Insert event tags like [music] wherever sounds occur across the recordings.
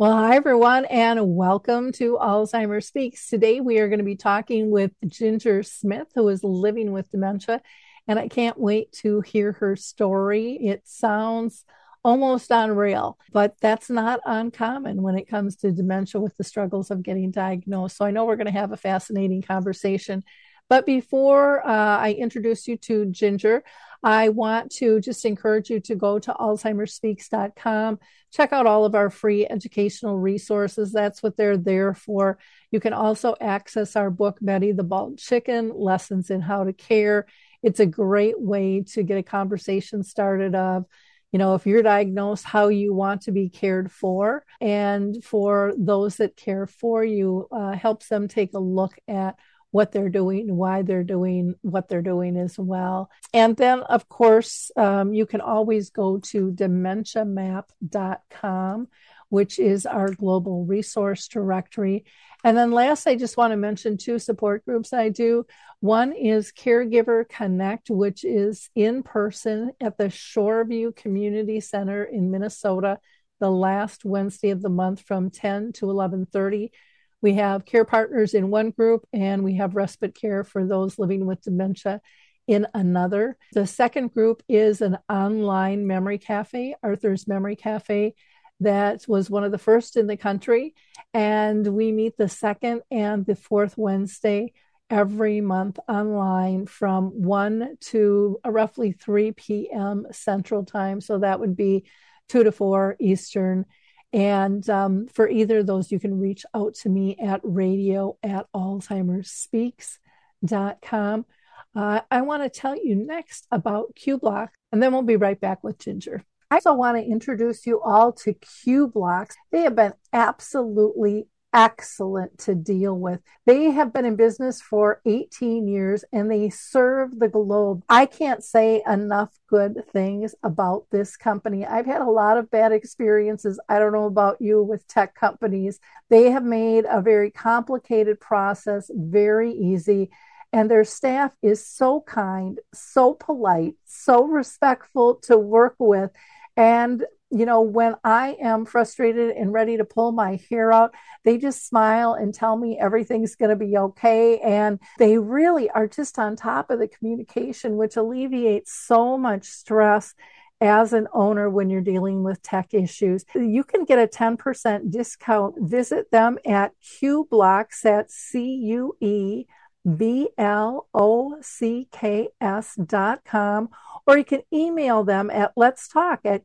Well, hi, everyone, and welcome to Alzheimer Speaks. Today, we are going to be talking with Ginger Smith, who is living with dementia, and I can't wait to hear her story. It sounds almost unreal, but that's not uncommon when it comes to dementia with the struggles of getting diagnosed. So I know we're going to have a fascinating conversation. But before uh, I introduce you to Ginger, I want to just encourage you to go to alzheimersspeaks.com, check out all of our free educational resources. That's what they're there for. You can also access our book, Betty the Bald Chicken Lessons in How to Care. It's a great way to get a conversation started of, you know, if you're diagnosed, how you want to be cared for. And for those that care for you, uh, helps them take a look at what they're doing, why they're doing what they're doing as well. And then, of course, um, you can always go to dementiamap.com, which is our global resource directory. And then, last, I just want to mention two support groups I do. One is Caregiver Connect, which is in person at the Shoreview Community Center in Minnesota, the last Wednesday of the month from 10 to 11:30. We have care partners in one group, and we have respite care for those living with dementia in another. The second group is an online memory cafe, Arthur's Memory Cafe, that was one of the first in the country. And we meet the second and the fourth Wednesday every month online from 1 to uh, roughly 3 p.m. Central Time. So that would be 2 to 4 Eastern. And um, for either of those, you can reach out to me at radio at alzheimersspeaks.com. Uh, I want to tell you next about CueBlock, and then we'll be right back with Ginger. I also want to introduce you all to CueBlocks. They have been absolutely excellent to deal with. They have been in business for 18 years and they serve the globe. I can't say enough good things about this company. I've had a lot of bad experiences. I don't know about you with tech companies. They have made a very complicated process very easy. And their staff is so kind, so polite, so respectful to work with. And you know, when I am frustrated and ready to pull my hair out, they just smile and tell me everything's going to be okay. And they really are just on top of the communication, which alleviates so much stress as an owner when you're dealing with tech issues. You can get a 10% discount. Visit them at CueBlocks at C U E B L O C K S dot com, or you can email them at let's talk at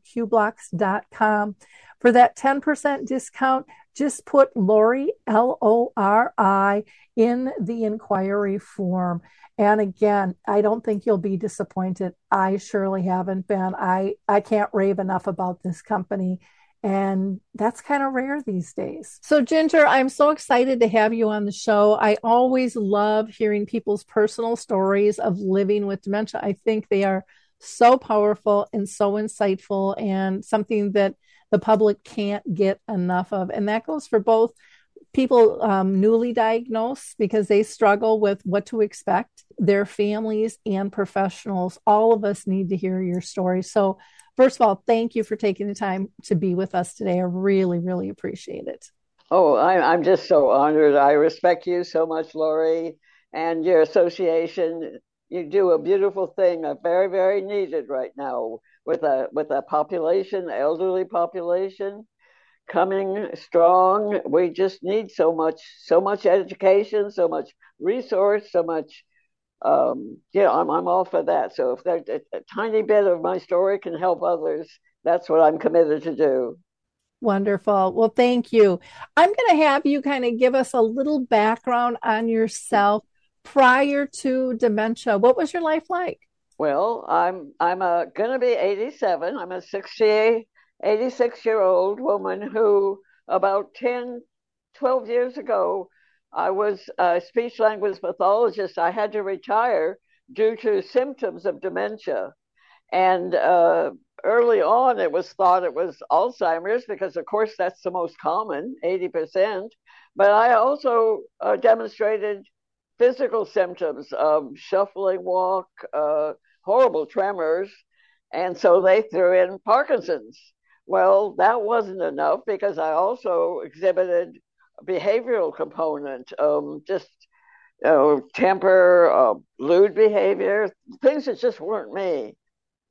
dot com For that 10% discount, just put Lori, L O R I, in the inquiry form. And again, I don't think you'll be disappointed. I surely haven't been. I, I can't rave enough about this company. And that's kind of rare these days. So, Ginger, I'm so excited to have you on the show. I always love hearing people's personal stories of living with dementia. I think they are so powerful and so insightful and something that the public can't get enough of. And that goes for both people um, newly diagnosed because they struggle with what to expect, their families and professionals. All of us need to hear your story. So, first of all, thank you for taking the time to be with us today. I really, really appreciate it. Oh, I'm, just so honored. I respect you so much, Lori, and your association. You do a beautiful thing, a very, very needed right now with a with a population, elderly population, coming strong. We just need so much, so much education, so much resource, so much um, yeah, I'm, I'm all for that. So if that, a, a tiny bit of my story can help others, that's what I'm committed to do. Wonderful. Well, thank you. I'm going to have you kind of give us a little background on yourself prior to dementia, what was your life like? Well, I'm I'm a gonna be 87. I'm a 60, 86 year old woman who about 10, 12 years ago, I was a speech language pathologist. I had to retire due to symptoms of dementia. And uh, early on, it was thought it was Alzheimer's because, of course, that's the most common, 80%. But I also uh, demonstrated physical symptoms of shuffling walk, uh, horrible tremors. And so they threw in Parkinson's. Well, that wasn't enough because I also exhibited behavioral component, um, just you know, temper, uh, lewd behavior, things that just weren't me.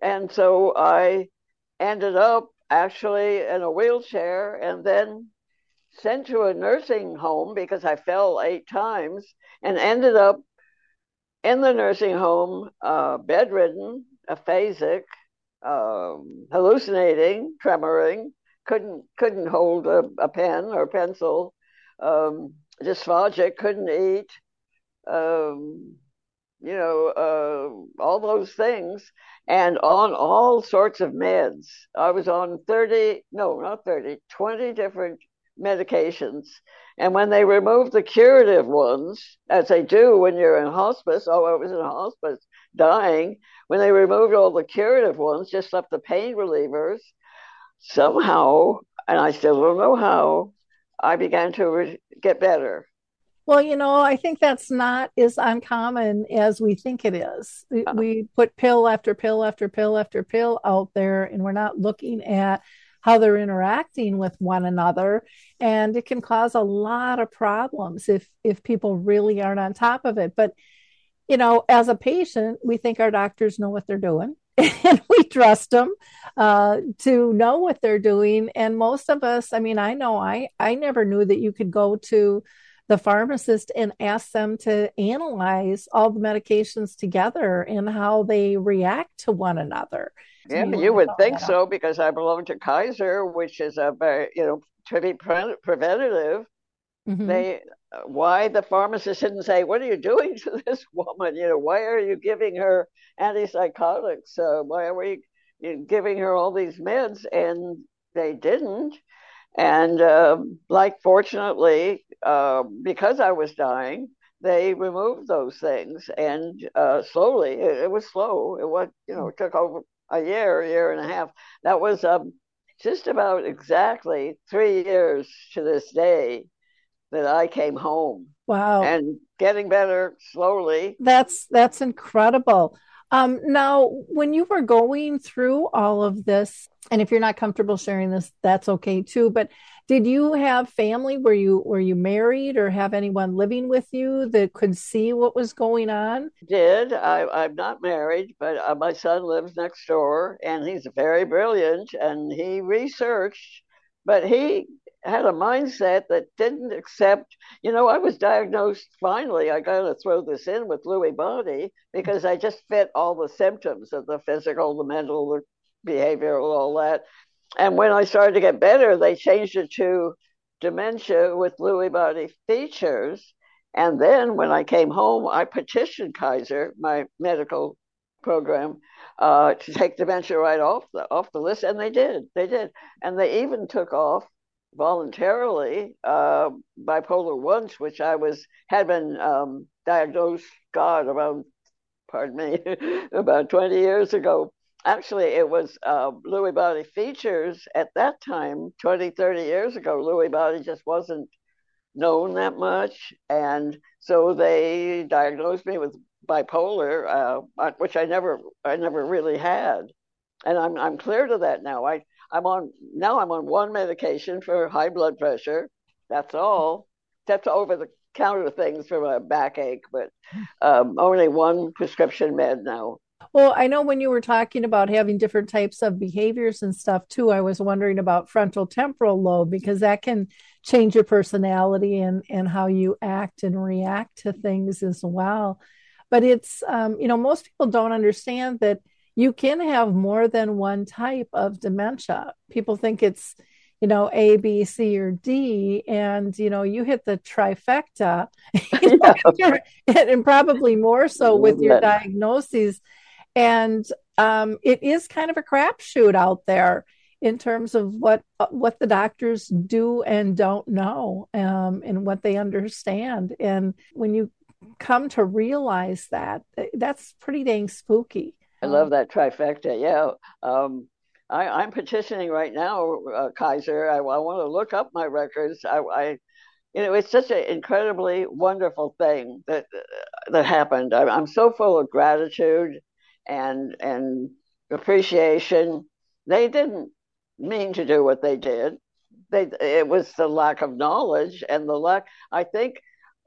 And so I ended up actually in a wheelchair and then sent to a nursing home because I fell eight times and ended up in the nursing home, uh, bedridden, aphasic, um, hallucinating, tremoring, couldn't couldn't hold a, a pen or pencil, um, dysphagic, couldn't eat, um, you know, uh, all those things, and on all sorts of meds. I was on 30, no, not 30, 20 different medications. And when they removed the curative ones, as they do when you're in hospice, oh, I was in hospice dying, when they removed all the curative ones, just left the pain relievers, somehow, and I still don't know how, I began to re- get better. Well, you know, I think that's not as uncommon as we think it is. Uh-huh. We put pill after pill after pill after pill out there, and we're not looking at how they're interacting with one another and it can cause a lot of problems if if people really aren't on top of it but you know as a patient we think our doctors know what they're doing [laughs] and we trust them uh, to know what they're doing and most of us i mean i know i i never knew that you could go to the pharmacist and ask them to analyze all the medications together and how they react to one another yeah, you would think so because I belong to Kaiser, which is a very, you know, to be pre- preventative. Mm-hmm. They, why the pharmacist didn't say, "What are you doing to this woman? You know, why are you giving her antipsychotics? Uh, why are we giving her all these meds?" And they didn't. And uh, like, fortunately, uh, because I was dying, they removed those things, and uh, slowly. It, it, was slow. It was, you know, it took over a year, a year and a half. That was um, just about exactly three years to this day that I came home. Wow. And getting better slowly. That's that's incredible. Um, now, when you were going through all of this, and if you're not comfortable sharing this, that's okay too. But did you have family? Were you were you married or have anyone living with you that could see what was going on? Did I? I'm not married, but uh, my son lives next door, and he's very brilliant, and he researched, but he had a mindset that didn't accept. You know, I was diagnosed finally. I got to throw this in with Lewy body because I just fit all the symptoms of the physical, the mental, the behavioral, all that. And when I started to get better, they changed it to dementia with Lewy body features. And then when I came home, I petitioned Kaiser, my medical program, uh, to take dementia right off the off the list, and they did. They did, and they even took off voluntarily uh, bipolar once, which I was had been um, diagnosed, God, about pardon me, [laughs] about 20 years ago. Actually it was uh, Lewy body features at that time 20 30 years ago Lewy body just wasn't known that much. And so they diagnosed me with bipolar uh, which i never i never really had. And i'm i'm clear to that now. I i'm on now i'm on one medication for high blood pressure. That's all. That's over the counter things for my backache but um, only one prescription med now. Well, I know when you were talking about having different types of behaviors and stuff too, I was wondering about frontal temporal lobe because that can change your personality and, and how you act and react to things as well. But it's, um, you know, most people don't understand that you can have more than one type of dementia. People think it's, you know, A, B, C, or D, and you know, you hit the trifecta, [laughs] [laughs] and probably more so with your diagnoses. And um, it is kind of a crapshoot out there in terms of what what the doctors do and don't know, um, and what they understand. And when you come to realize that, that's pretty dang spooky. I love that trifecta. Yeah. Um, I, am petitioning right now, uh, Kaiser. I, I, want to look up my records. I, I, you know, it's such an incredibly wonderful thing that that happened. I, I'm so full of gratitude and and appreciation. They didn't mean to do what they did. They it was the lack of knowledge and the lack. I think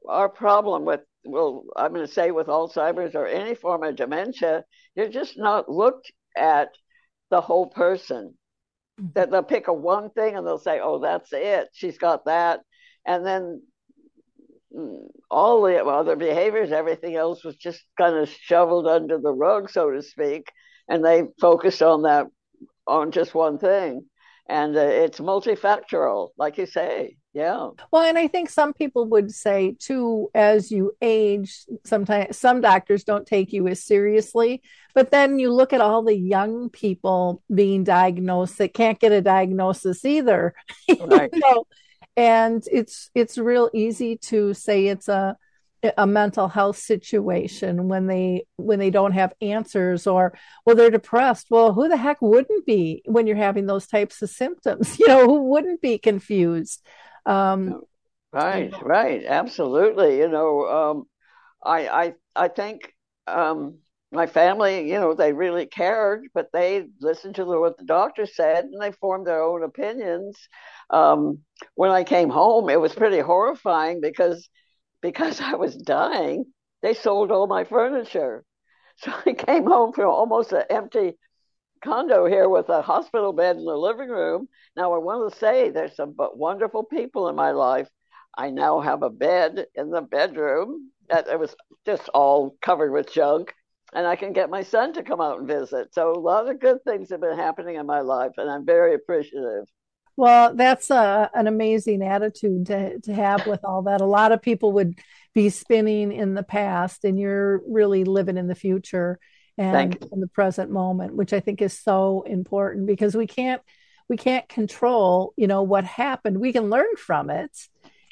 our problem with well, I'm going to say with Alzheimer's or any form of dementia, you're just not looked at the whole person. Mm-hmm. That they'll pick a one thing and they'll say, "Oh, that's it. She's got that," and then mm, all the other behaviors, everything else was just kind of shoveled under the rug, so to speak, and they focused on that on just one thing, and uh, it's multifactorial, like you say. Yeah. Well, and I think some people would say too, as you age, sometimes some doctors don't take you as seriously. But then you look at all the young people being diagnosed that can't get a diagnosis either. [laughs] Right. you know? And it's it's real easy to say it's a a mental health situation when they when they don't have answers or well they're depressed. Well who the heck wouldn't be when you're having those types of symptoms? [laughs] You know who wouldn't be confused? Um, right right. Absolutely. You know um, i i i think um, my family you know they really cared but they listened to the, what the doctor said and they formed their own opinions. Um, when i came home it was pretty horrifying because because I was dying, they sold all my furniture. [laughs] So I came home from almost an empty condo here with a hospital bed in the living room. Now, I want to say there's some wonderful people in my life. I now have a bed in the bedroom that it was just all covered with junk, and I can get my son to come out and visit. So, a lot of good things have been happening in my life, and I'm very appreciative. Well, that's a, an amazing attitude to, to have with all that. A lot of people would be spinning in the past, and you're really living in the future and in the present moment, which I think is so important because we can't we can't control, you know, what happened. We can learn from it.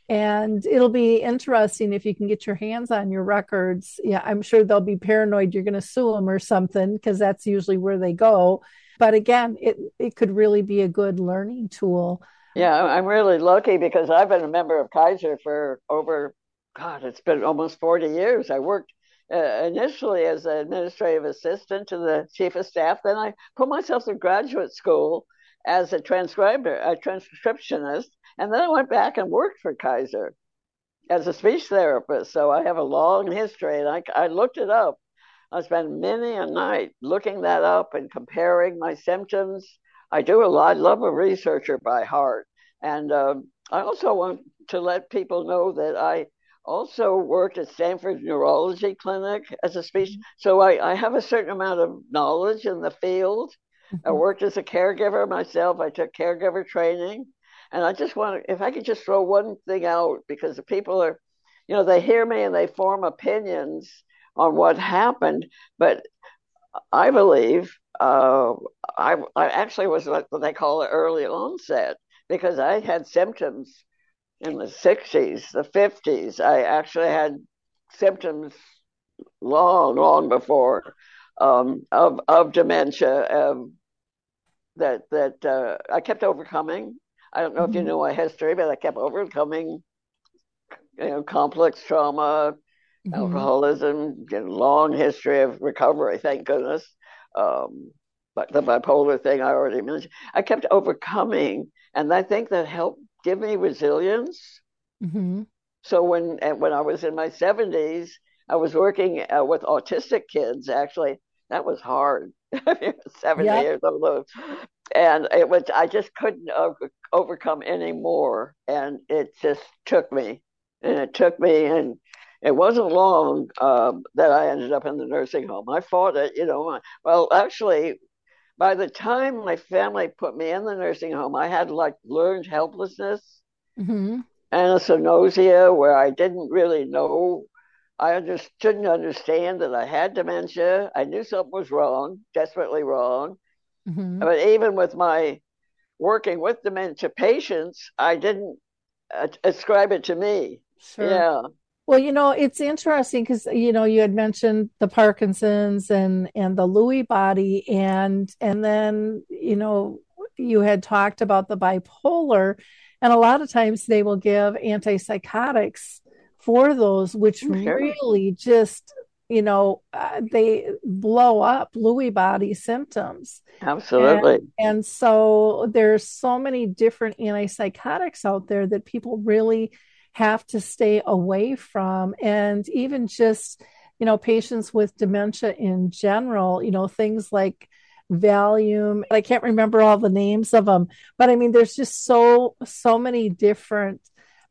And it'll be interesting if you can get your hands on your records. Yeah, I'm sure they'll be paranoid you're going to sue them or something because that's usually where they go but again, it, it could really be a good learning tool. Yeah, I'm really lucky because I've been a member of Kaiser for over, God, it's been almost 40 years. I worked uh, initially as an administrative assistant to the chief of staff. Then I put myself through graduate school as a transcriber, a transcriptionist, and then I went back and worked for Kaiser as a speech therapist. So I have a long history, and I, I looked it up. I spend many a night looking that up and comparing my symptoms. I do a lot. I love a researcher by heart. And um, I also want to let people know that I also worked at Stanford Neurology Clinic as a speech. Mm-hmm. So I, I have a certain amount of knowledge in the field. Mm-hmm. I worked as a caregiver myself. I took caregiver training. And I just want to, if I could just throw one thing out, because the people are, you know, they hear me and they form opinions on what happened, but I believe uh, I, I actually was what they call early onset because I had symptoms in the 60s, the 50s. I actually had symptoms long, long before um, of of dementia um, that that uh, I kept overcoming. I don't know if you mm-hmm. know my history, but I kept overcoming, you know, complex trauma, mm-hmm. alcoholism, long history of recovery, thank goodness. Um, but the bipolar thing I already mentioned, I kept overcoming, and I think that helped give me resilience. Mm-hmm. So when when I was in my seventies, I was working uh, with autistic kids. Actually, that was hard. [laughs] Seventy yep. years old, and it was I just couldn't over, overcome anymore, and it just took me, and it took me, and it wasn't long uh, that I ended up in the nursing home. I fought it, you know. Well, actually, by the time my family put me in the nursing home, I had like learned helplessness Mm-hmm. and anosognosia where I didn't really know. I just didn't understand that I had dementia. I knew something was wrong, desperately wrong. Mm-hmm. But even with my working with dementia patients, I didn't uh, ascribe it to me. Sure. Yeah. Well, you know, it's interesting because you know you had mentioned the Parkinson's and and the Lewy body, and and then you know you had talked about the bipolar, and a lot of times they will give antipsychotics for those, which Sure. really just you know uh, they blow up Lewy body symptoms. Absolutely. And so there's so many different antipsychotics out there that people really have to stay away from. And even just, you know, patients with dementia in general, you know, things like Valium. I can't remember all the names of them, but I mean, there's just so, so many different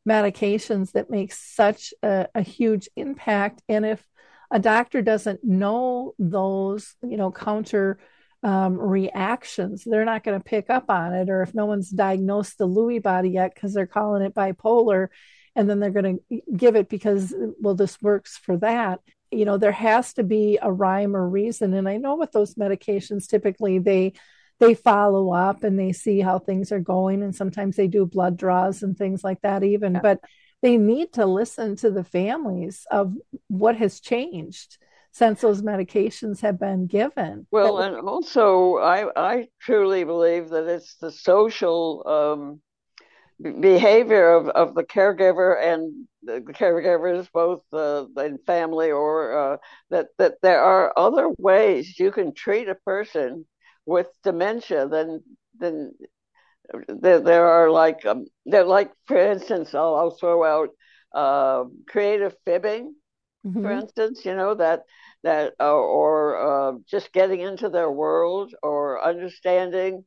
medications that make such a, a huge impact. And if a doctor doesn't know those, you know, counter um, reactions, they're not going to pick up on it. Or if no one's diagnosed the Lewy body yet because they're calling it bipolar, and then they're going to give it because, well, this works for that. You know, there has to be a rhyme or reason. And I know with those medications, typically they they follow up and they see how things are going, and sometimes they do blood draws and things like that, even. Yeah. But they need to listen to the families of what has changed since those medications have been given. Well, and also, I I truly believe that it's the social um, behavior of, of the caregiver and the caregivers, both uh, in family or uh, that that there are other ways you can treat a person with dementia than than there, there are like um, they're like for instance I'll, I'll throw out uh, creative fibbing for Mhm. instance, you know that that uh, or uh, just getting into their world or understanding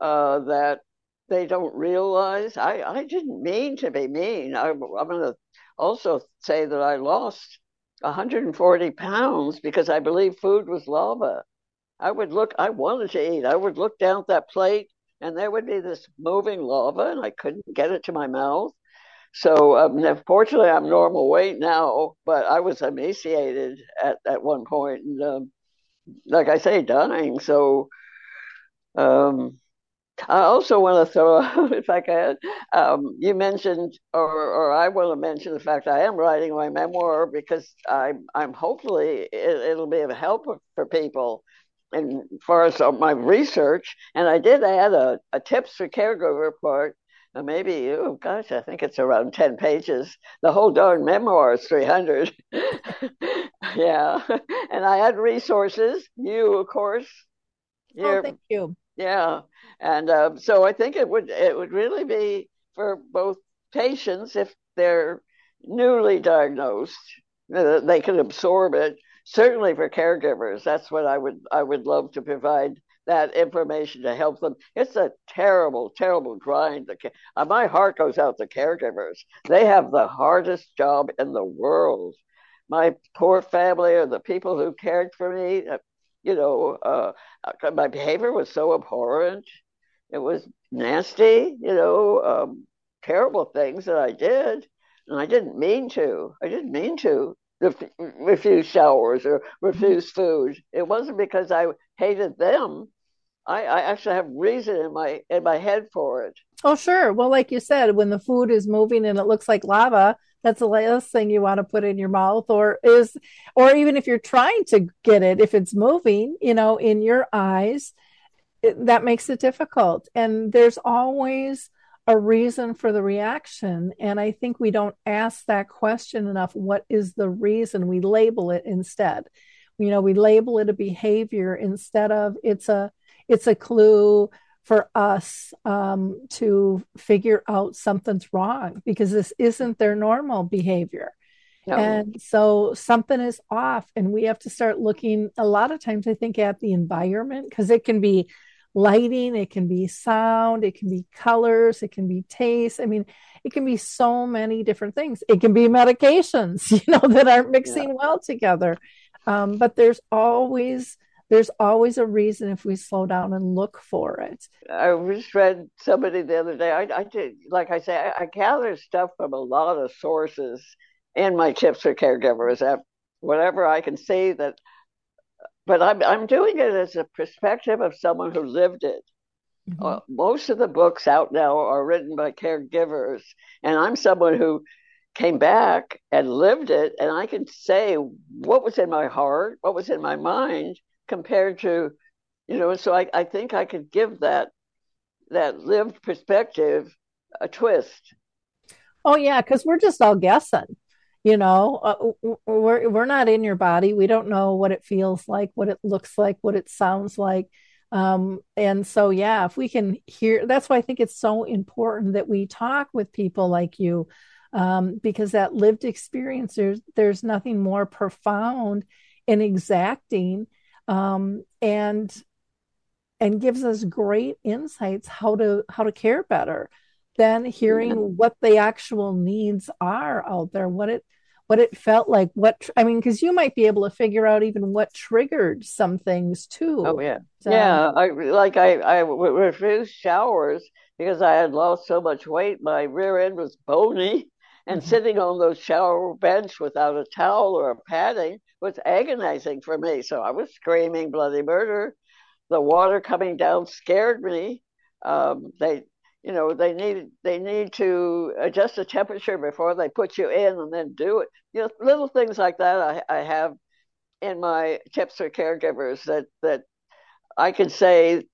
uh, that they don't realize. I I didn't mean to be mean. I, I'm going to also say that I lost 140 pounds because I believe food was lava. I would look. I wanted to eat. I would look down at that plate, and there would be this moving lava, and I couldn't get it to my mouth. So um, fortunately, I'm normal weight now, but I was emaciated at, at one point, and um, like I say, dying. So um, I also want to throw [laughs] out, if I can, um, you mentioned, or, or I want to mention the fact I am writing my memoir because I'm, I'm hopefully it, it'll be of help for people. And far as my research, and I did add a, a tips for caregiver part maybe, oh gosh, I think it's around 10 pages. The whole darn memoir is 300. [laughs] yeah. [laughs] And I had resources. You, of course. Oh, thank you. Yeah. And um, so I think it would it would really be for both patients if they're newly diagnosed, they can absorb it. Certainly for caregivers, that's what I would I would love to provide that information to help them. It's a terrible, terrible grind. Uh, My heart goes out to caregivers. They have the hardest job in the world. My poor family or the people who cared for me, uh, you know, uh, uh, my behavior was so abhorrent. It was nasty, you know, um, terrible things that I did. And I didn't mean to. I didn't mean to refuse showers or refuse food. It wasn't because I hated them. I, I actually have reason in my in my head for it. Oh, sure. Well, like you said, when the food is moving and it looks like lava, that's the last thing you want to put in your mouth, or is, or even if you're trying to get it, if it's moving, you know, in your eyes, it, that makes it difficult. And there's always a reason for the reaction. And I think we don't ask that question enough. What is the reason? We label it instead. You know, we label it a behavior instead of it's a it's a clue for us um, to figure out something's wrong because this isn't their normal behavior. No. And so something is off, and we have to start looking a lot of times, I think, at the environment because it can be lighting, it can be sound, it can be colors, it can be taste. I mean, it can be so many different things. It can be medications, [laughs] you know, that aren't mixing well together. Um, but there's always there's always a reason if we slow down and look for it. I just read somebody the other day. I, I did, like I say, I, I gather stuff from a lot of sources in my tips for caregivers. That whatever I can see that, but I'm I'm doing it as a perspective of someone who lived it. Mm-hmm. Uh, most of the books out now are written by caregivers, and I'm someone who came back and lived it, and I can say what was in my heart, what was in my mind, compared to, you know. So I, I think I could give that that lived perspective a twist. Oh yeah, because we're just all guessing. You know, uh, we're we're not in your body. We don't know what it feels like, what it looks like, what it sounds like. Um, and so, yeah, if we can hear, that's why I think it's so important that we talk with people like you, um, because that lived experience, there's, there's nothing more profound and exacting, um, and, and gives us great insights how to, how to care better than hearing yeah. what the actual needs are out there, what it, what it felt like what i mean because you might be able to figure out even what triggered some things too. Oh yeah. So, yeah I, like i i refused showers because i had lost so much weight my rear end was bony and mm-hmm. sitting on those shower bench without a towel or a padding was agonizing for me. So i was screaming bloody murder. The water coming down scared me. Um, they you know they need they need to adjust the temperature before they put you in and then do it. You know little things like that i, I have in my tips for caregivers that that i can say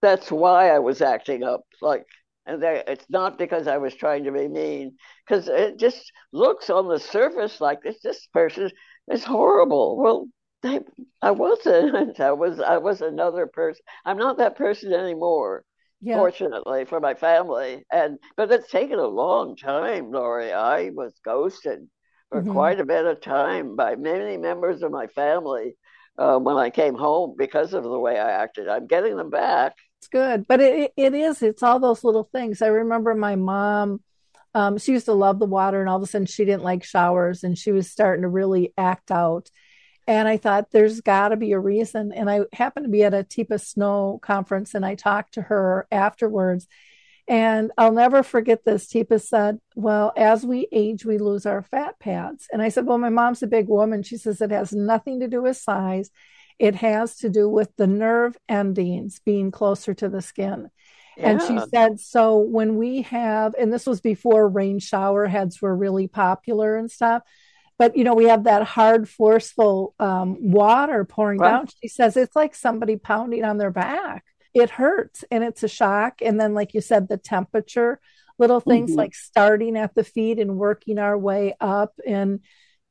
that's why i was acting up like and it's not because i was trying to be mean because it just looks on the surface like this this person is horrible well they, i wasn't [laughs] i was i was another person i'm not that person anymore yeah. fortunately for my family. And but it's taken a long time, Lori. I was ghosted for mm-hmm. quite a bit of time by many members of my family uh, when I came home because of the way I acted. I'm getting them back. It's good, but it it is. It's all those little things. I remember my mom. Um, she used to love the water, and all of a sudden she didn't like showers, and she was starting to really act out. And I thought there's got to be a reason. And I happened to be at a Teepa Snow conference and I talked to her afterwards. And I'll never forget this. Teepa said, Well, as we age, we lose our fat pads. And I said, Well, my mom's a big woman. She says it has nothing to do with size, it has to do with the nerve endings being closer to the skin. Yeah. And she said, So when we have, and this was before rain shower heads were really popular and stuff but you know we have that hard forceful um, water pouring right. down she says it's like somebody pounding on their back it hurts and it's a shock and then like you said the temperature little things mm-hmm. like starting at the feet and working our way up and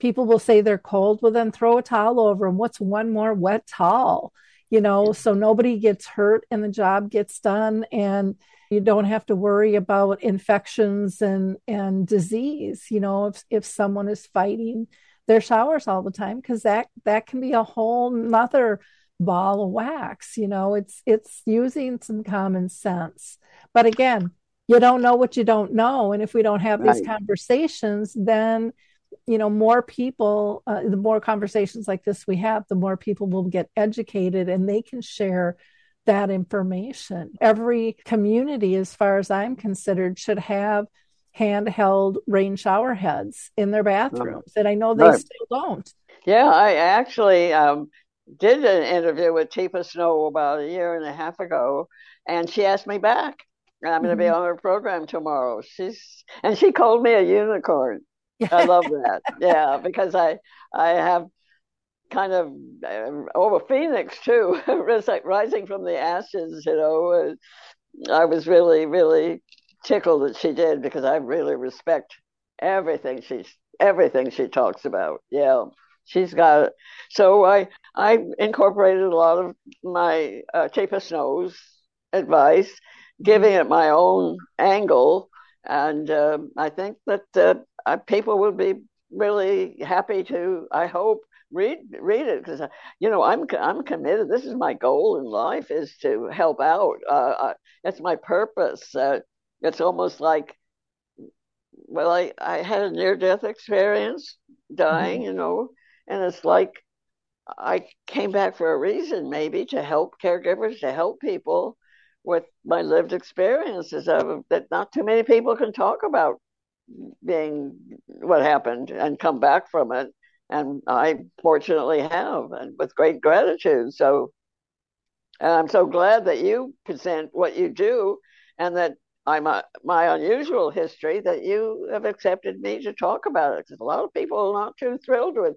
people will say they're cold. Well then throw a towel over them what's one more wet towel? You know so nobody gets hurt and the job gets done and you don't have to worry about infections and and disease. You know if if someone is fighting their showers all the time because that that can be a whole nother ball of wax. You know it's it's using some common sense. But again you don't know what you don't know. And if we don't have right. these conversations then you know more people uh, the more conversations like this we have the more people will get educated and they can share that information. Every community, as far as I'm considered, should have handheld rain shower heads in their bathrooms. And I know they right. still don't. Yeah, I actually um, did an interview with Teepa Snow about a year and a half ago, and she asked me back. And I'm going to be mm-hmm. on her program tomorrow. She's and she called me a unicorn. I [laughs] love that. yeah, because I I have kind of uh, oh phoenix too [laughs] rising from the ashes you know uh, i was really really tickled that she did because i really respect everything she's everything she talks about yeah she's got it so i i incorporated a lot of my uh, Teepa Snow's advice giving it my own angle and uh, i think that uh, people will be really happy to i hope read read it because you know I'm I'm committed. This is my goal in life is to help out. Uh, it's my purpose. Uh, it's almost like well, I I had a near death experience, dying, mm-hmm. you know, and it's like I came back for a reason, maybe to help caregivers, to help people with my lived experiences of that not too many people can talk about being what happened and come back from it. And I fortunately have, and with great gratitude. So, and I'm so glad that you present what you do, and that I'm a, my unusual history that you have accepted me to talk about it. Because a lot of people are not too thrilled with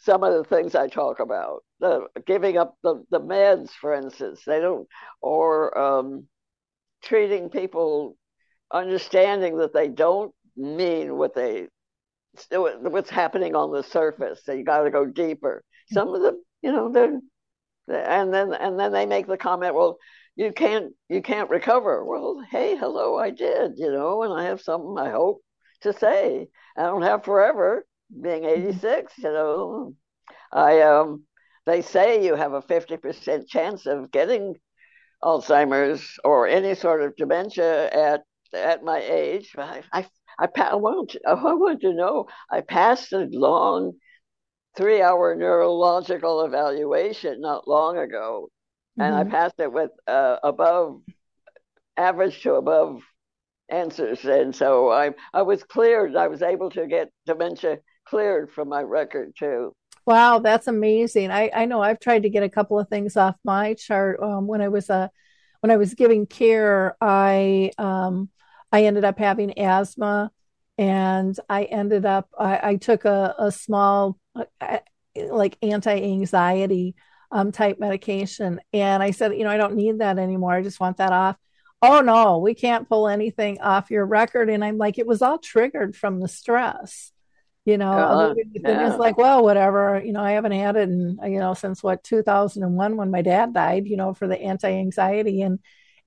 some of the things I talk about, the giving up the, the meds, for instance, they don't, or um, treating people, understanding that they don't mean what they, what's happening on the surface. So you got to go deeper. Some of them, you know, they're, and then and then they make the comment, well, you can't you can't recover. Well, hey, hello, I did, you know, and I have something I hope to say. I don't have forever being mm-hmm. 86, you know, I um, they say you have a 50% chance of getting Alzheimer's or any sort of dementia at at my age. I I, I, I want to, I want to know. I passed a long three-hour neurological evaluation not long ago, mm-hmm. and I mm-hmm. passed it with uh, above average to above answers, and so I I was cleared. I was able to get dementia cleared from my record too. Wow, that's amazing. I, I know I've tried to get a couple of things off my chart. Um, when I was uh, when I was giving care, I um, I ended up having asthma, and I ended up I, I took a, a small uh, like anti-anxiety um, type medication, and I said, you know, I don't need that anymore. I just want that off. Oh no, we can't pull anything off your record. And I'm like, it was all triggered from the stress you know uh, yeah. it's like well whatever you know i haven't had it in you know since what 2001 when my dad died you know for the anti-anxiety and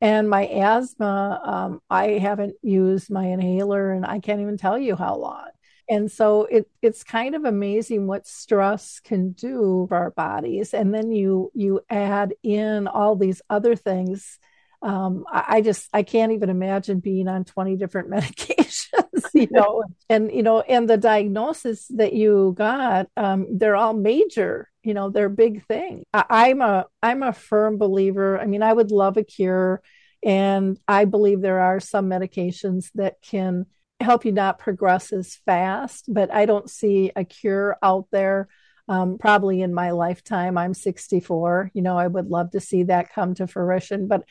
and my asthma um, i haven't used my inhaler and i can't even tell you how long and so it it's kind of amazing what stress can do for our bodies and then you you add in all these other things um, I, just I can't even imagine being on 20 different [laughs] medications, you [laughs] know, and you know, and the diagnosis that you got, um, they're all major, you know, they're big things. I, I'm a I'm a firm believer. I mean, I would love a cure, and I believe there are some medications that can help you not progress as fast, but I don't see a cure out there um, probably in my lifetime. I'm 64. You know, I would love to see that come to fruition. But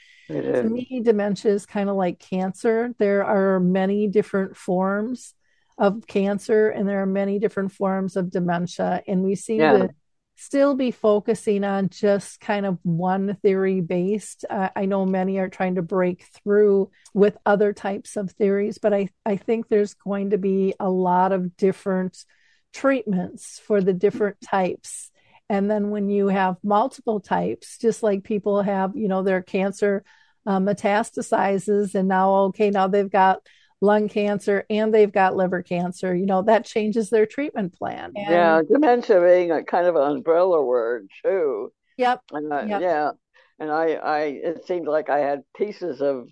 to me, dementia is kind of like cancer. There are many different forms of cancer, and there are many different forms of dementia. And we seem yeah. to still be focusing on just kind of one theory based. Uh, I know many are trying to break through with other types of theories, but I, I think there's going to be a lot of different treatments for the different types. And then when you have multiple types, just like people have, you know, their cancer uh, metastasizes, and now, okay, now they've got lung cancer and they've got liver cancer, you know, that changes their treatment plan. And, yeah, dementia being a kind of an umbrella word too. Yep. And I, yep. Yeah. And I, I, it seemed like I had pieces of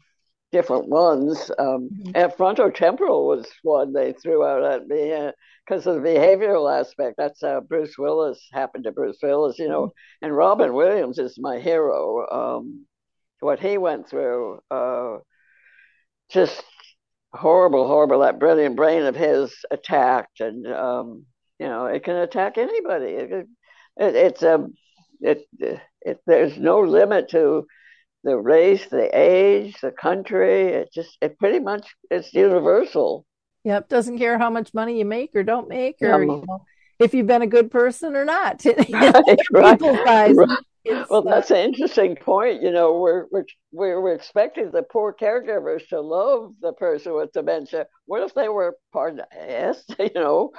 different ones. Um, mm-hmm. And frontotemporal was one they threw out at me. Uh, because of the behavioral aspect. That's how Bruce Willis happened to Bruce Willis, you know, mm-hmm. and Robin Williams is my hero. Um, what he went through, uh, just horrible, horrible. That brilliant brain of his attacked, and um, you know, it can attack anybody. It, it, it's a, um, it, it, there's no limit to the race, the age, the country. It just, it pretty much, it's universal. Yep. Doesn't care how much money you make or don't make, or you know, if you've been a good person or not. [laughs] right, right, right. Well, that's an interesting point. You know, we're, we're we're expecting the poor caregivers to love the person with dementia. What if they were part of yes, you know,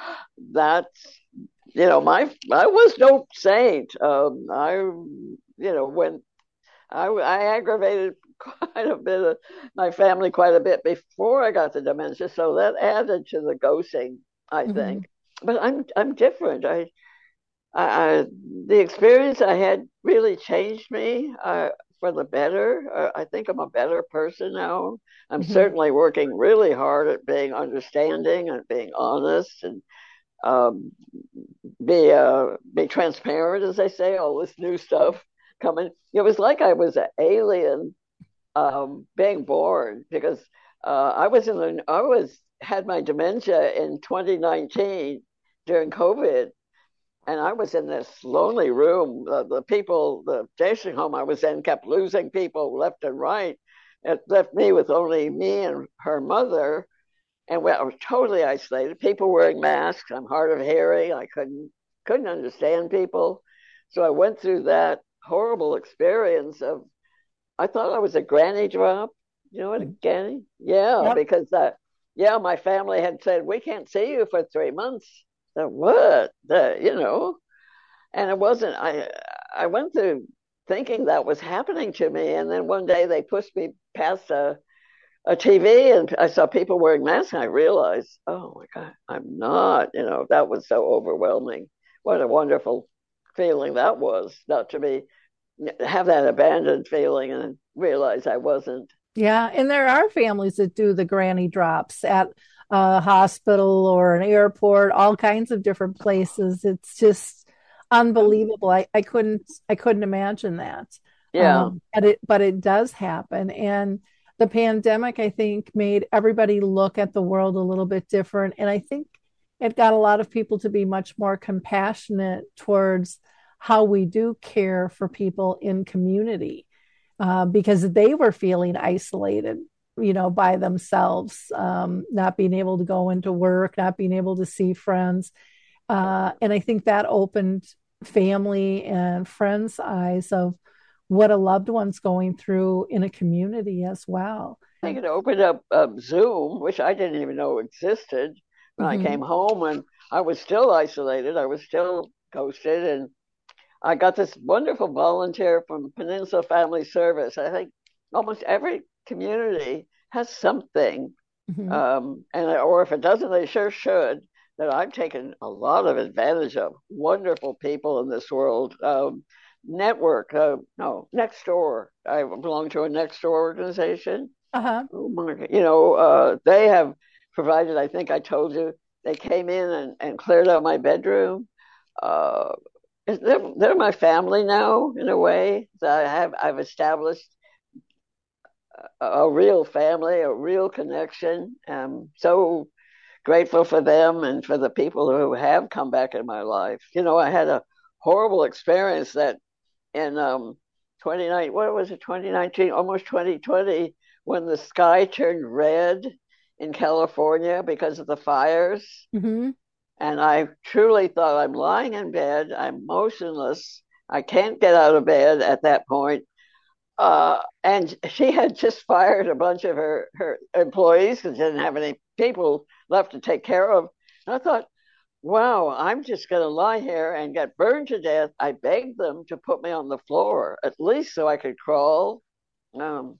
that's you know, my I was no saint. Um, I you know when I I aggravated quite a bit of my family quite a bit before I got the dementia, so that added to the ghosting, I mm-hmm. think. But I'm I'm different. I, I, the experience I had really changed me uh, for the better. Uh, I think I'm a better person now. I'm mm-hmm. certainly working really hard at being understanding and being honest and um, be uh, be transparent, as they say, all this new stuff coming. It was like I was an alien um, being born because uh, I was in the, I was had my dementia in 2019 during COVID, and I was in this lonely room. The people, the station home I was in, kept losing people left and right. It left me with only me and her mother, and we, I was totally isolated. People wearing masks. I'm hard of hearing. I couldn't couldn't understand people, so I went through that horrible experience of. I thought I was a granny drop. You know what a granny? Yeah, yep. because uh, yeah, my family had said we can't see you for three months. The what? The you know, and it wasn't. I I went through thinking that was happening to me, and then one day they pushed me past a a TV and I saw people wearing masks, and I realized, oh my God, I'm not. You know, that was so overwhelming. What a wonderful feeling that was, not to be have that abandoned feeling and realize I wasn't. Yeah, and there are families that do the granny drops at a hospital or an airport, all kinds of different places. It's just unbelievable. I, I couldn't I couldn't imagine that. Yeah. Um, but it but it does happen. And the pandemic, I think, made everybody look at the world a little bit different. And I think it got a lot of people to be much more compassionate towards how we do care for people in community uh, because they were feeling isolated you know by themselves um, not being able to go into work not being able to see friends. Uh, and i think that opened family and friends eyes of what a loved one's going through in a community as well. I think it opened up um, zoom which i didn't even know existed when mm-hmm. i came home and i was still isolated. I was still ghosted and I got this wonderful volunteer from Peninsula Family Service. I think almost every community has something, mm-hmm. um, and or if it doesn't, they sure should. That I've taken a lot of advantage of. Wonderful people in this world. Um, network, uh, no, next door. I belong to a next door organization. Uh-huh. Oh my, you know, uh, they have provided. I think I told you they came in and, and cleared out my bedroom. Uh, they're, they're my family now in a way that I have I've established a, a real family, a real connection. I'm so grateful for them and for the people who have come back in my life. You know, I had a horrible experience that in um, 29, what was it, 2019, almost 2020, when the sky turned red in California because of the fires. Mm-hmm. And I truly thought I'm lying in bed, I'm motionless, I can't get out of bed at that point. Uh, and she had just fired a bunch of her, her employees because she didn't have any people left to take care of. And I thought, wow, I'm just going to lie here and get burned to death. I begged them to put me on the floor, at least so I could crawl. Um,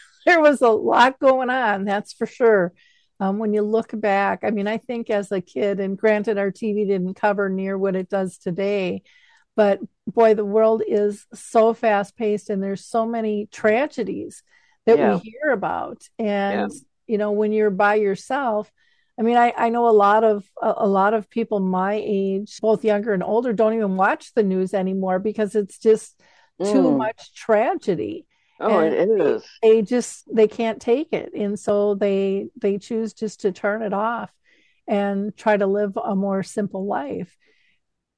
[laughs] there was a lot going on, that's for sure. Um, when you look back, I mean, I think as a kid, and granted, our TV didn't cover near what it does today, but boy, the world is so fast paced, and there's so many tragedies that yeah. we hear about. And yeah. you know, when you're by yourself, I mean, I, I know a lot of a, a, lot of people my age, both younger and older, don't even watch the news anymore because it's just too mm. much tragedy. Oh, And it is. they just they can't take it. And so they they choose just to turn it off and try to live a more simple life.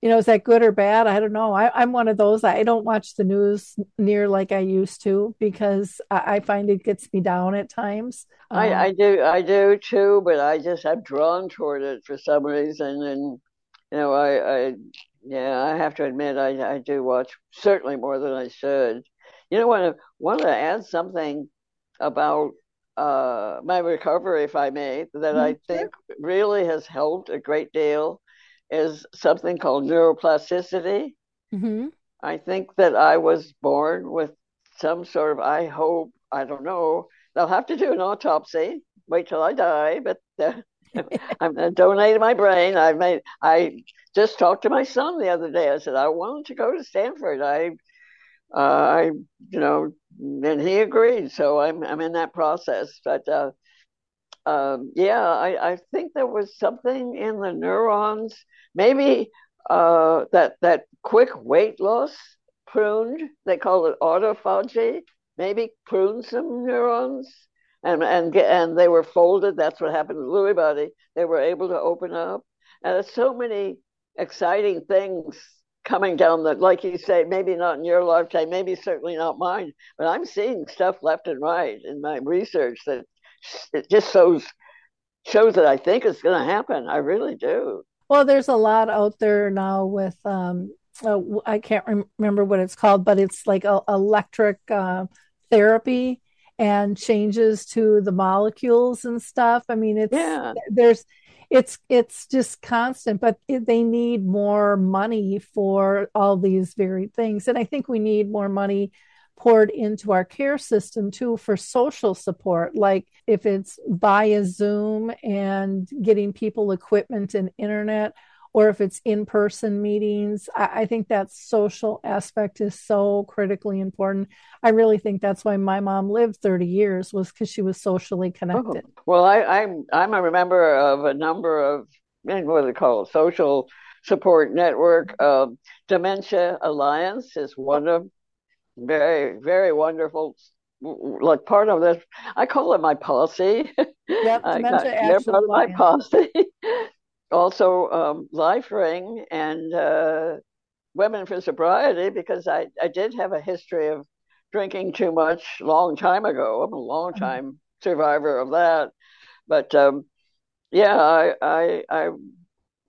You know is that good or bad? I don't know. I, i'm one of those. I don't watch the news near like i used to because i, I find it gets me down at times. I, Um, I do I do too, but I just I'm drawn toward it for some reason, and you know I, I yeah I have to admit I, I do watch certainly more than I should. You know, want to want to add something about uh, my recovery, if I may, that I Mhm, sure. think really has helped a great deal is something called neuroplasticity. mhm. I think that I was born with some sort of, I hope, I don't know. They'll have to do an autopsy. Wait till I die, but uh, [laughs] I'm uh, donating my brain. I made. I just talked to my son the other day. I said I wanted to go to Stanford. I, uh, I, you know, and he agreed. So I'm I'm in that process. But uh, um, yeah, I, I think there was something in the neurons, maybe uh, that that quick weight loss pruned. They call it autophagy. Maybe pruned some neurons, and and and they were folded. That's what happened to Lewy body. They were able to open up, and there's so many exciting things coming down the like you say maybe not in your lifetime maybe certainly not mine but i'm seeing stuff left and right in my research that it just shows shows that I think it's going to happen. I really do. Well, there's a lot out there now with um, uh, I can't rem- remember what it's called, but it's like a, electric uh, therapy and changes to the molecules and stuff. I mean, it's Yeah. there's it's it's just constant, but they need more money for all these varied things, and I think we need more money poured into our care system too for social support. Like if it's via zoom and getting people equipment and internet or if it's in-person meetings I, I, think that social aspect is so critically important. I really think that's why my mom lived 30 years was because she was socially connected. oh. well I, i'm i'm a member of a number of what do they call it social support network. Um, dementia alliance is one of very very wonderful like part of this. I call it my policy yep, [laughs] I they're part of my policy [laughs] also um, life ring and uh, women for sobriety because I, I did have a history of drinking too much long time ago i'm a long time mm-hmm. survivor of that but um, yeah I, I i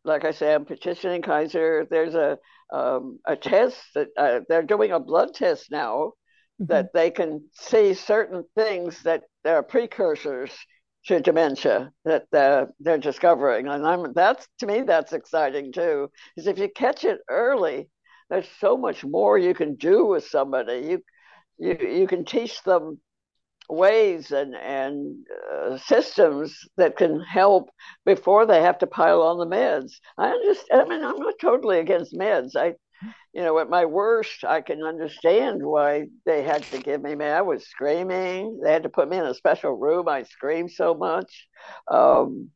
like i say i'm petitioning kaiser there's a um, a test that uh, they're doing a blood test now mm-hmm. that they can see certain things that are precursors to dementia that uh, they're discovering, and I'm that's to me that's exciting too. is if you catch it early, there's so much more you can do with somebody. You you you can teach them ways and and uh, systems that can help before they have to pile on the meds. I understand. I mean, I'm not totally against meds. I, you know, at my worst, I can understand why they had to give me. Man, I was screaming. They had to put me in a special room. I screamed so much. Um,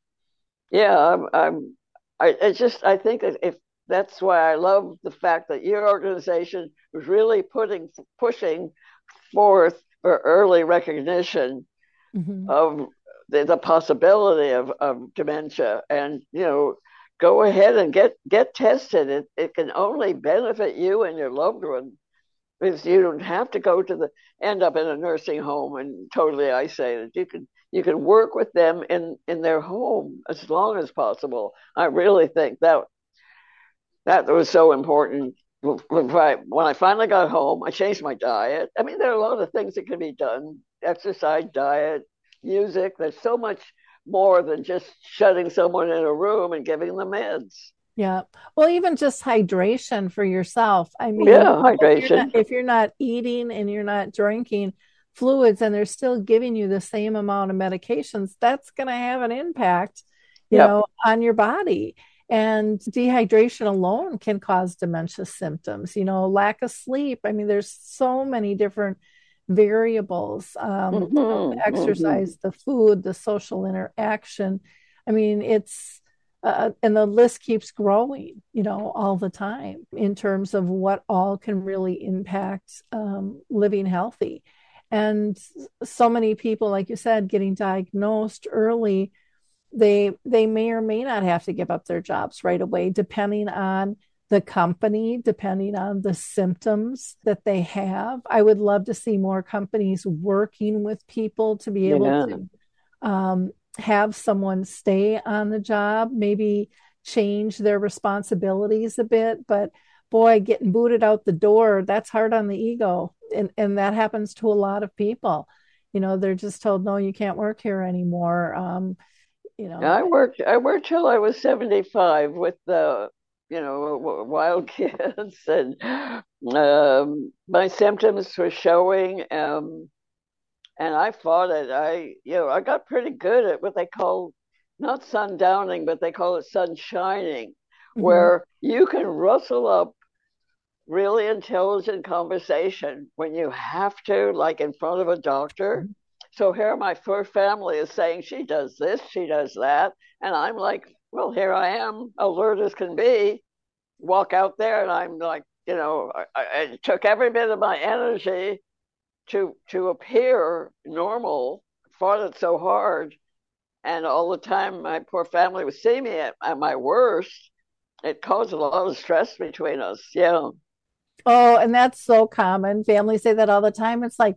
yeah, I'm. I'm I, I just. I think if that's why I love the fact that your organization was really putting pushing forth for early recognition mm-hmm. of the, the possibility of, of dementia and you know go ahead and get get tested it, it can only benefit you and your loved one because you don't have to go to the end up in a nursing home and totally isolated you can you can work with them in in their home as long as possible i really think that that was so important when I finally got home, I changed my diet. I mean, there are a lot of things that can be done exercise, diet, music. There's so much more than just shutting someone in a room and giving them meds. Yeah. Well, even just hydration for yourself. I mean, yeah, hydration. If you're, not, if you're not eating and you're not drinking fluids and they're still giving you the same amount of medications, that's going to have an impact, you yep. know, on your body. And dehydration alone can cause dementia symptoms, you know, lack of sleep. I mean, there's so many different variables um, mm-hmm, the exercise, mm-hmm. the food, the social interaction. I mean, it's, uh, and the list keeps growing, you know, all the time in terms of what all can really impact um, living healthy. And so many people, like you said, getting diagnosed early, they they may or may not have to give up their jobs right away, depending on the company, depending on the symptoms that they have. I would love to see more companies working with people to be able yeah. to um, have someone stay on the job, maybe change their responsibilities a bit. But boy, getting booted out the door, that's hard on the ego. And, and that happens to a lot of people. You know, they're just told, no, you can't work here anymore. Um, you know, I worked, I worked till I was 75 with the you know, wild [laughs] kids, and um, my symptoms were showing. Um, and I fought it. I, you know, I got pretty good at what they call not sundowning, but they call it sunshining, mm-hmm. where you can rustle up really intelligent conversation when you have to, like in front of a doctor. Mm-hmm. So here my first family is saying she does this, she does that, and I'm like, well, here I am, alert as can be. Walk out there, and I'm like, you know, I, it took every bit of my energy to to appear normal. Fought it so hard, and all the time my poor family was seeing me at, at my worst. It caused a lot of stress between us. Yeah. Oh, and that's so common. Families say that all the time. It's like,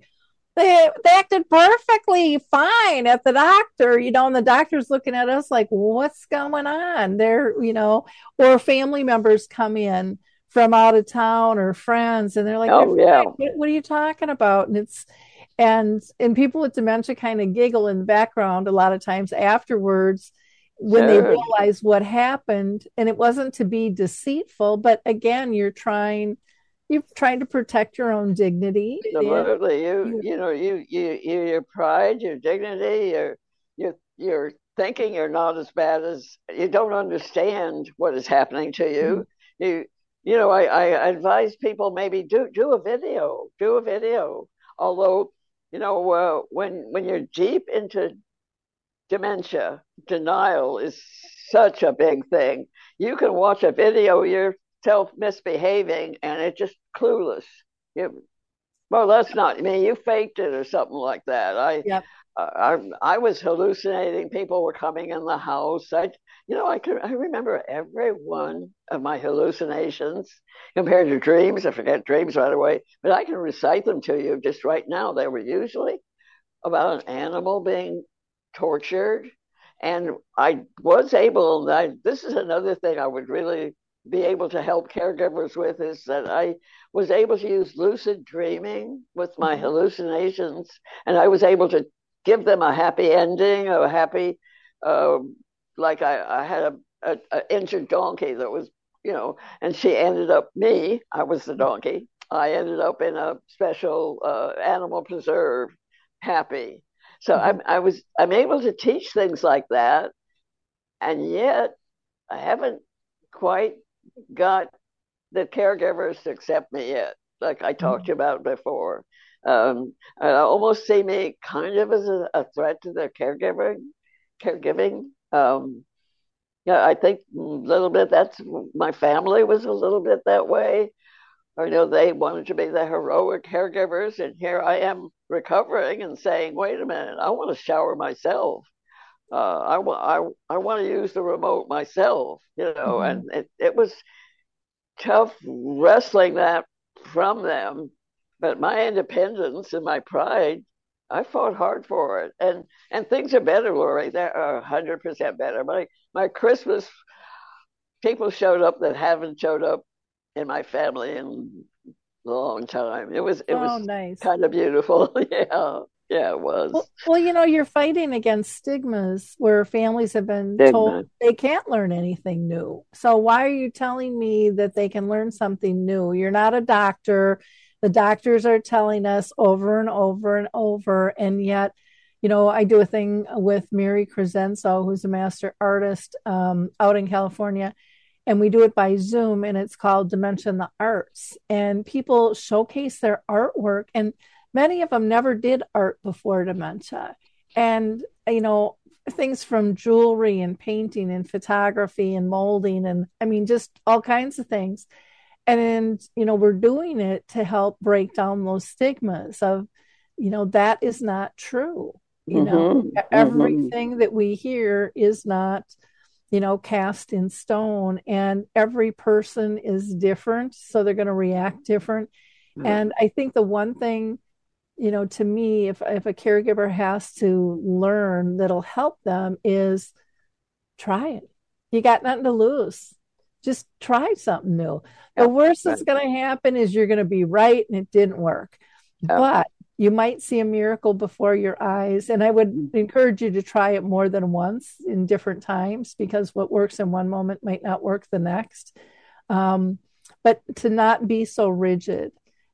they they acted perfectly fine at the doctor, you know, and the doctor's looking at us like, what's going on? They're, you know, or family members come in from out of town or friends, and they're like, oh yeah, what, what are you talking about? And it's and and people with dementia kind of giggle in the background a lot of times afterwards when sure. they realize what happened and it wasn't to be deceitful but again you're trying you're trying to protect your own dignity. Absolutely. You you know, you you you your pride, your dignity, your you you're thinking you're not as bad as you don't understand what is happening to you. Mm-hmm. You you know, I, I advise people maybe do do a video, do a video. Although, you know, uh, when when you're deep into dementia, denial is such a big thing. You can watch a video, you're self misbehaving and it's just clueless. You, well, that's not I mean. You faked it or something like that. I, yep. uh, I, I was hallucinating. People were coming in the house. I, you know, I can I remember every one of my hallucinations compared to dreams. I forget dreams right away, but I can recite them to you just right now. They were usually about an animal being tortured, and I was able. I, this is another thing I would really be able to help caregivers with is that I was able to use lucid dreaming with my mm-hmm. hallucinations, and I was able to give them a happy ending, a happy, uh, like I, I had a, a, a, injured donkey that was, you know, and she ended up me. I was the donkey. I ended up in a special uh, animal preserve, happy. So mm-hmm. I'm, I was I'm able to teach things like that, and yet I haven't quite got the caregivers to accept me yet, like I talked mm-hmm. about before. Um, I almost see me kind of as a, a threat to their caregiver, caregiving. Um, yeah, I think a little bit that's my family was a little bit that way. I know they wanted to be the heroic caregivers, and here I am recovering and saying, "Wait a minute, I want to shower myself. Uh, I want I I want to use the remote myself." You know, mm-hmm. and it, it was tough wrestling that from them. But my independence and my pride, I fought hard for it. And and things are better, Lori. They're hundred percent better. My my Christmas people showed up that haven't showed up in my family in a long time. It was it oh, was nice. kind of beautiful. [laughs] yeah. Yeah, it was. Well, well, you know, you're fighting against stigmas where families have been Stigma. told they can't learn anything new. So why are you telling me that they can learn something new? You're not a doctor. The doctors are telling us over and over and over, and yet, you know, I do a thing with Mary Crescenzo, who's a master artist um, out in California, and we do it by Zoom, and it's called Dementia in the Arts, and people showcase their artwork and many of them never did art before dementia. And, you know, things from jewelry and painting and photography and molding and I mean, just all kinds of things. And, you know, we're doing it to help break down those stigmas of you know, that is not true. You know, Mhm, everything that we hear is not, you know, cast in stone, and every person is different, so they're going to react different. mhm. And I think the one thing, you know, to me, if if a caregiver has to learn that'll help them is try it. You got nothing to lose. Just try something new. The worst that's going to happen is you're going to be right and it didn't work. But you might see a miracle before your eyes. And I would Mm. encourage you to try it more than once in different times because what works in one moment might not work the next. Um, but to not be so rigid.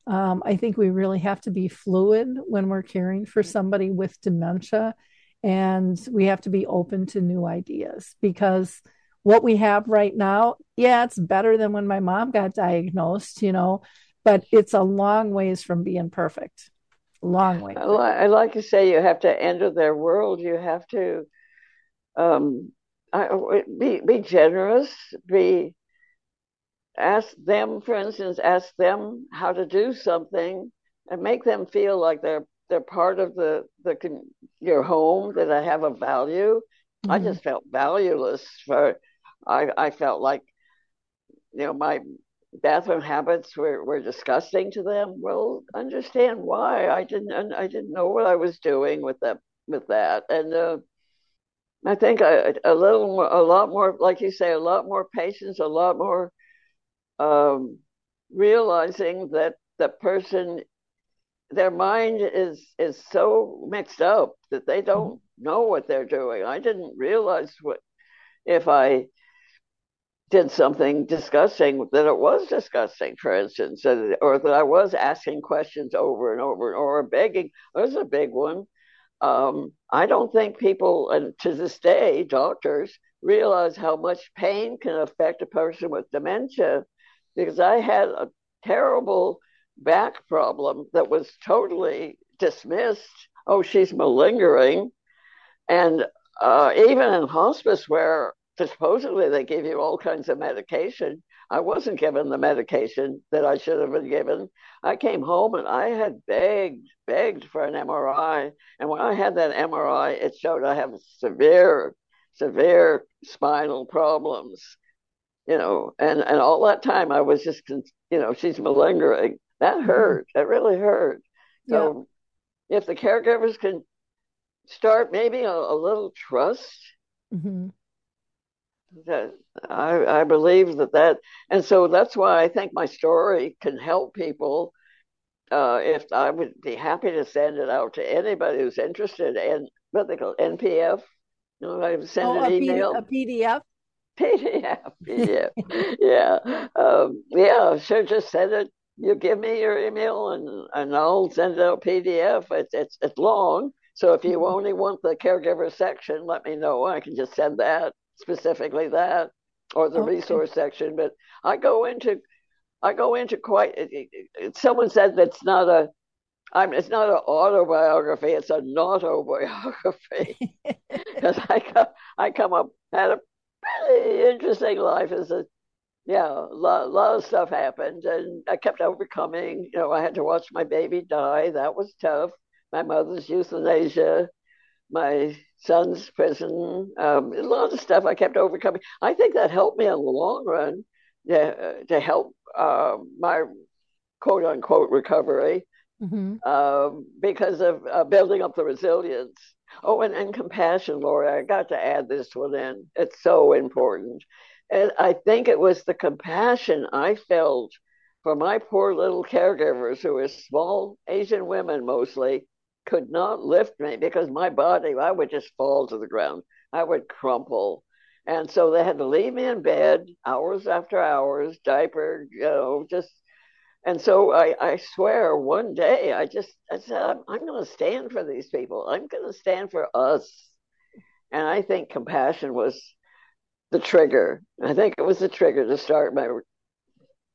Um, I think we really have to be fluid when we're caring for somebody with dementia. And we have to be open to new ideas because what we have right now, yeah, it's better than when my mom got diagnosed, you know, but it's a long ways from being perfect. Long way. I, like to say you have to enter their world. You have to um, I, be be generous. Be ask them, for instance, ask them how to do something, and make them feel like they're they're part of the the your home. That I have a value. I Mhm. just felt valueless for. I I felt like you know my bathroom habits were, were disgusting to them. Well, understand why. I didn't I didn't know what I was doing with that with that, and uh, I think a, a little more, a lot more, like you say, a lot more patience, a lot more um, realizing that the person, their mind is is so mixed up that they don't know what they're doing. I didn't realize what if I did something disgusting that it was disgusting, for instance, or that I was asking questions over and over and or begging. There's a big one. Um, I don't think people, and to this day, doctors realize how much pain can affect a person with dementia because I had a terrible back problem that was totally dismissed. Oh, she's malingering. And uh, even in hospice, where supposedly they give you all kinds of medication, I wasn't given the medication that I should have been given. I came home and I had begged, begged for an MRI. And when I had that MRI, it showed I have severe, severe spinal problems. You know, and and all that time I was just, you know, she's malingering. That hurt. That really hurt. So if the caregivers can start maybe a, a little trust Mhm. that I, I believe that that and so that's why I think my story can help people. Uh, if I would be happy to send it out to anybody who's interested in what they call NPF, you know, I send Oh, an a, P- email. a PDF. PDF, PDF, yeah, um, yeah. So just send it. You give me your email, and and I'll send it out PDF. It's it's it's long, so if you only want the caregiver section, let me know. I can just send that specifically that or the Okay. resource section. But I go into I go into quite. It, it, it, someone said that's not a. I'm. It's not an autobiography. [laughs] It's a not autobiography because I come I come up had a interesting life as a yeah a lot, lot of stuff happened and I kept overcoming. You know, I had to watch my baby die. That was tough. My mother's euthanasia, my son's prison, um, a lot of stuff I kept overcoming. I think that helped me in the long run to, to help uh, my quote unquote recovery Mhm. um, because of uh, building up the resilience. Oh, and, and compassion, Laura. I got to add this one in. It's so important. And I think it was the compassion I felt for my poor little caregivers who were small Asian women mostly, could not lift me because my body, I would just fall to the ground. I would crumple. And so they had to leave me in bed hours after hours, diapered, you know, just and so I, I swear one day I just I said I'm, I'm going to stand for these people. I'm going to stand for us. And I think compassion was the trigger. I think it was the trigger to start my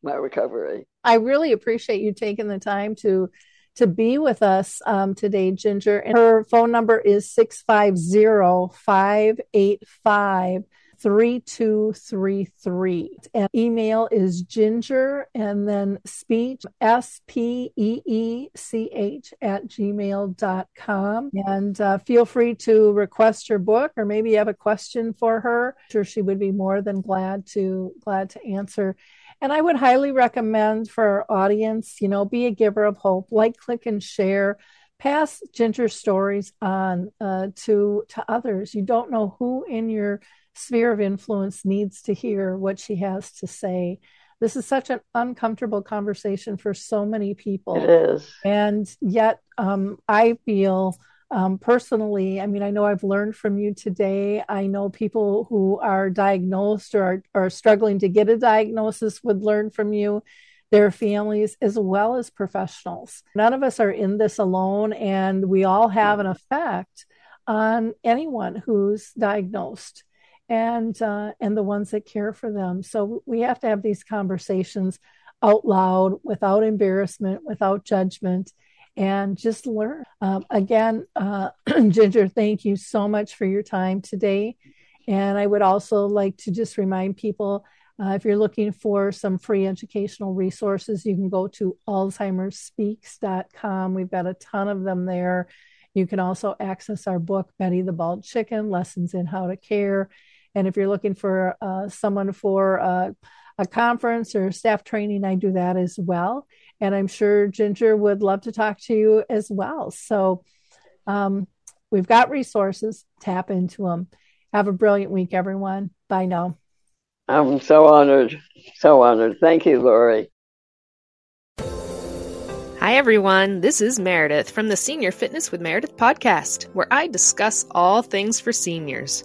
my recovery. I really appreciate you taking the time to to be with us um, today, Ginger. And her phone number is 650 585 3233. And email is ginger and then speech, S P E E C H at gmail.com. And uh, feel free to request her book or maybe you have a question for her. I'm sure she would be more than glad to glad to answer. And I would highly recommend for our audience, you know, be a giver of hope, like, click, and share pass Ginger stories on uh, to to others. You don't know who in your sphere of influence needs to hear what she has to say. This is such an uncomfortable conversation for so many people. It is. And yet, um, I feel um, personally, I mean, I know I've learned from you today. I know people who are diagnosed or are, are struggling to get a diagnosis would learn from you their families, as well as professionals. None of us are in this alone, and we all have an effect on anyone who's diagnosed and uh, and the ones that care for them. So we have to have these conversations out loud, without embarrassment, without judgment, and just learn. Um, again, uh, [clears throat] Ginger, thank you so much for your time today. And I would also like to just remind people uh, if you're looking for some free educational resources, you can go to alzheimersspeaks.com. We've got a ton of them there. You can also access our book, Betty the Bald Chicken Lessons in How to Care. And if you're looking for uh, someone for uh, a conference or staff training, I do that as well. And I'm sure Ginger would love to talk to you as well. So um, we've got resources, tap into them. Have a brilliant week, everyone. Bye now. I'm so honored. So honored. Thank you, Lori. Hi, everyone. This is Meredith from the Senior Fitness with Meredith podcast, where I discuss all things for seniors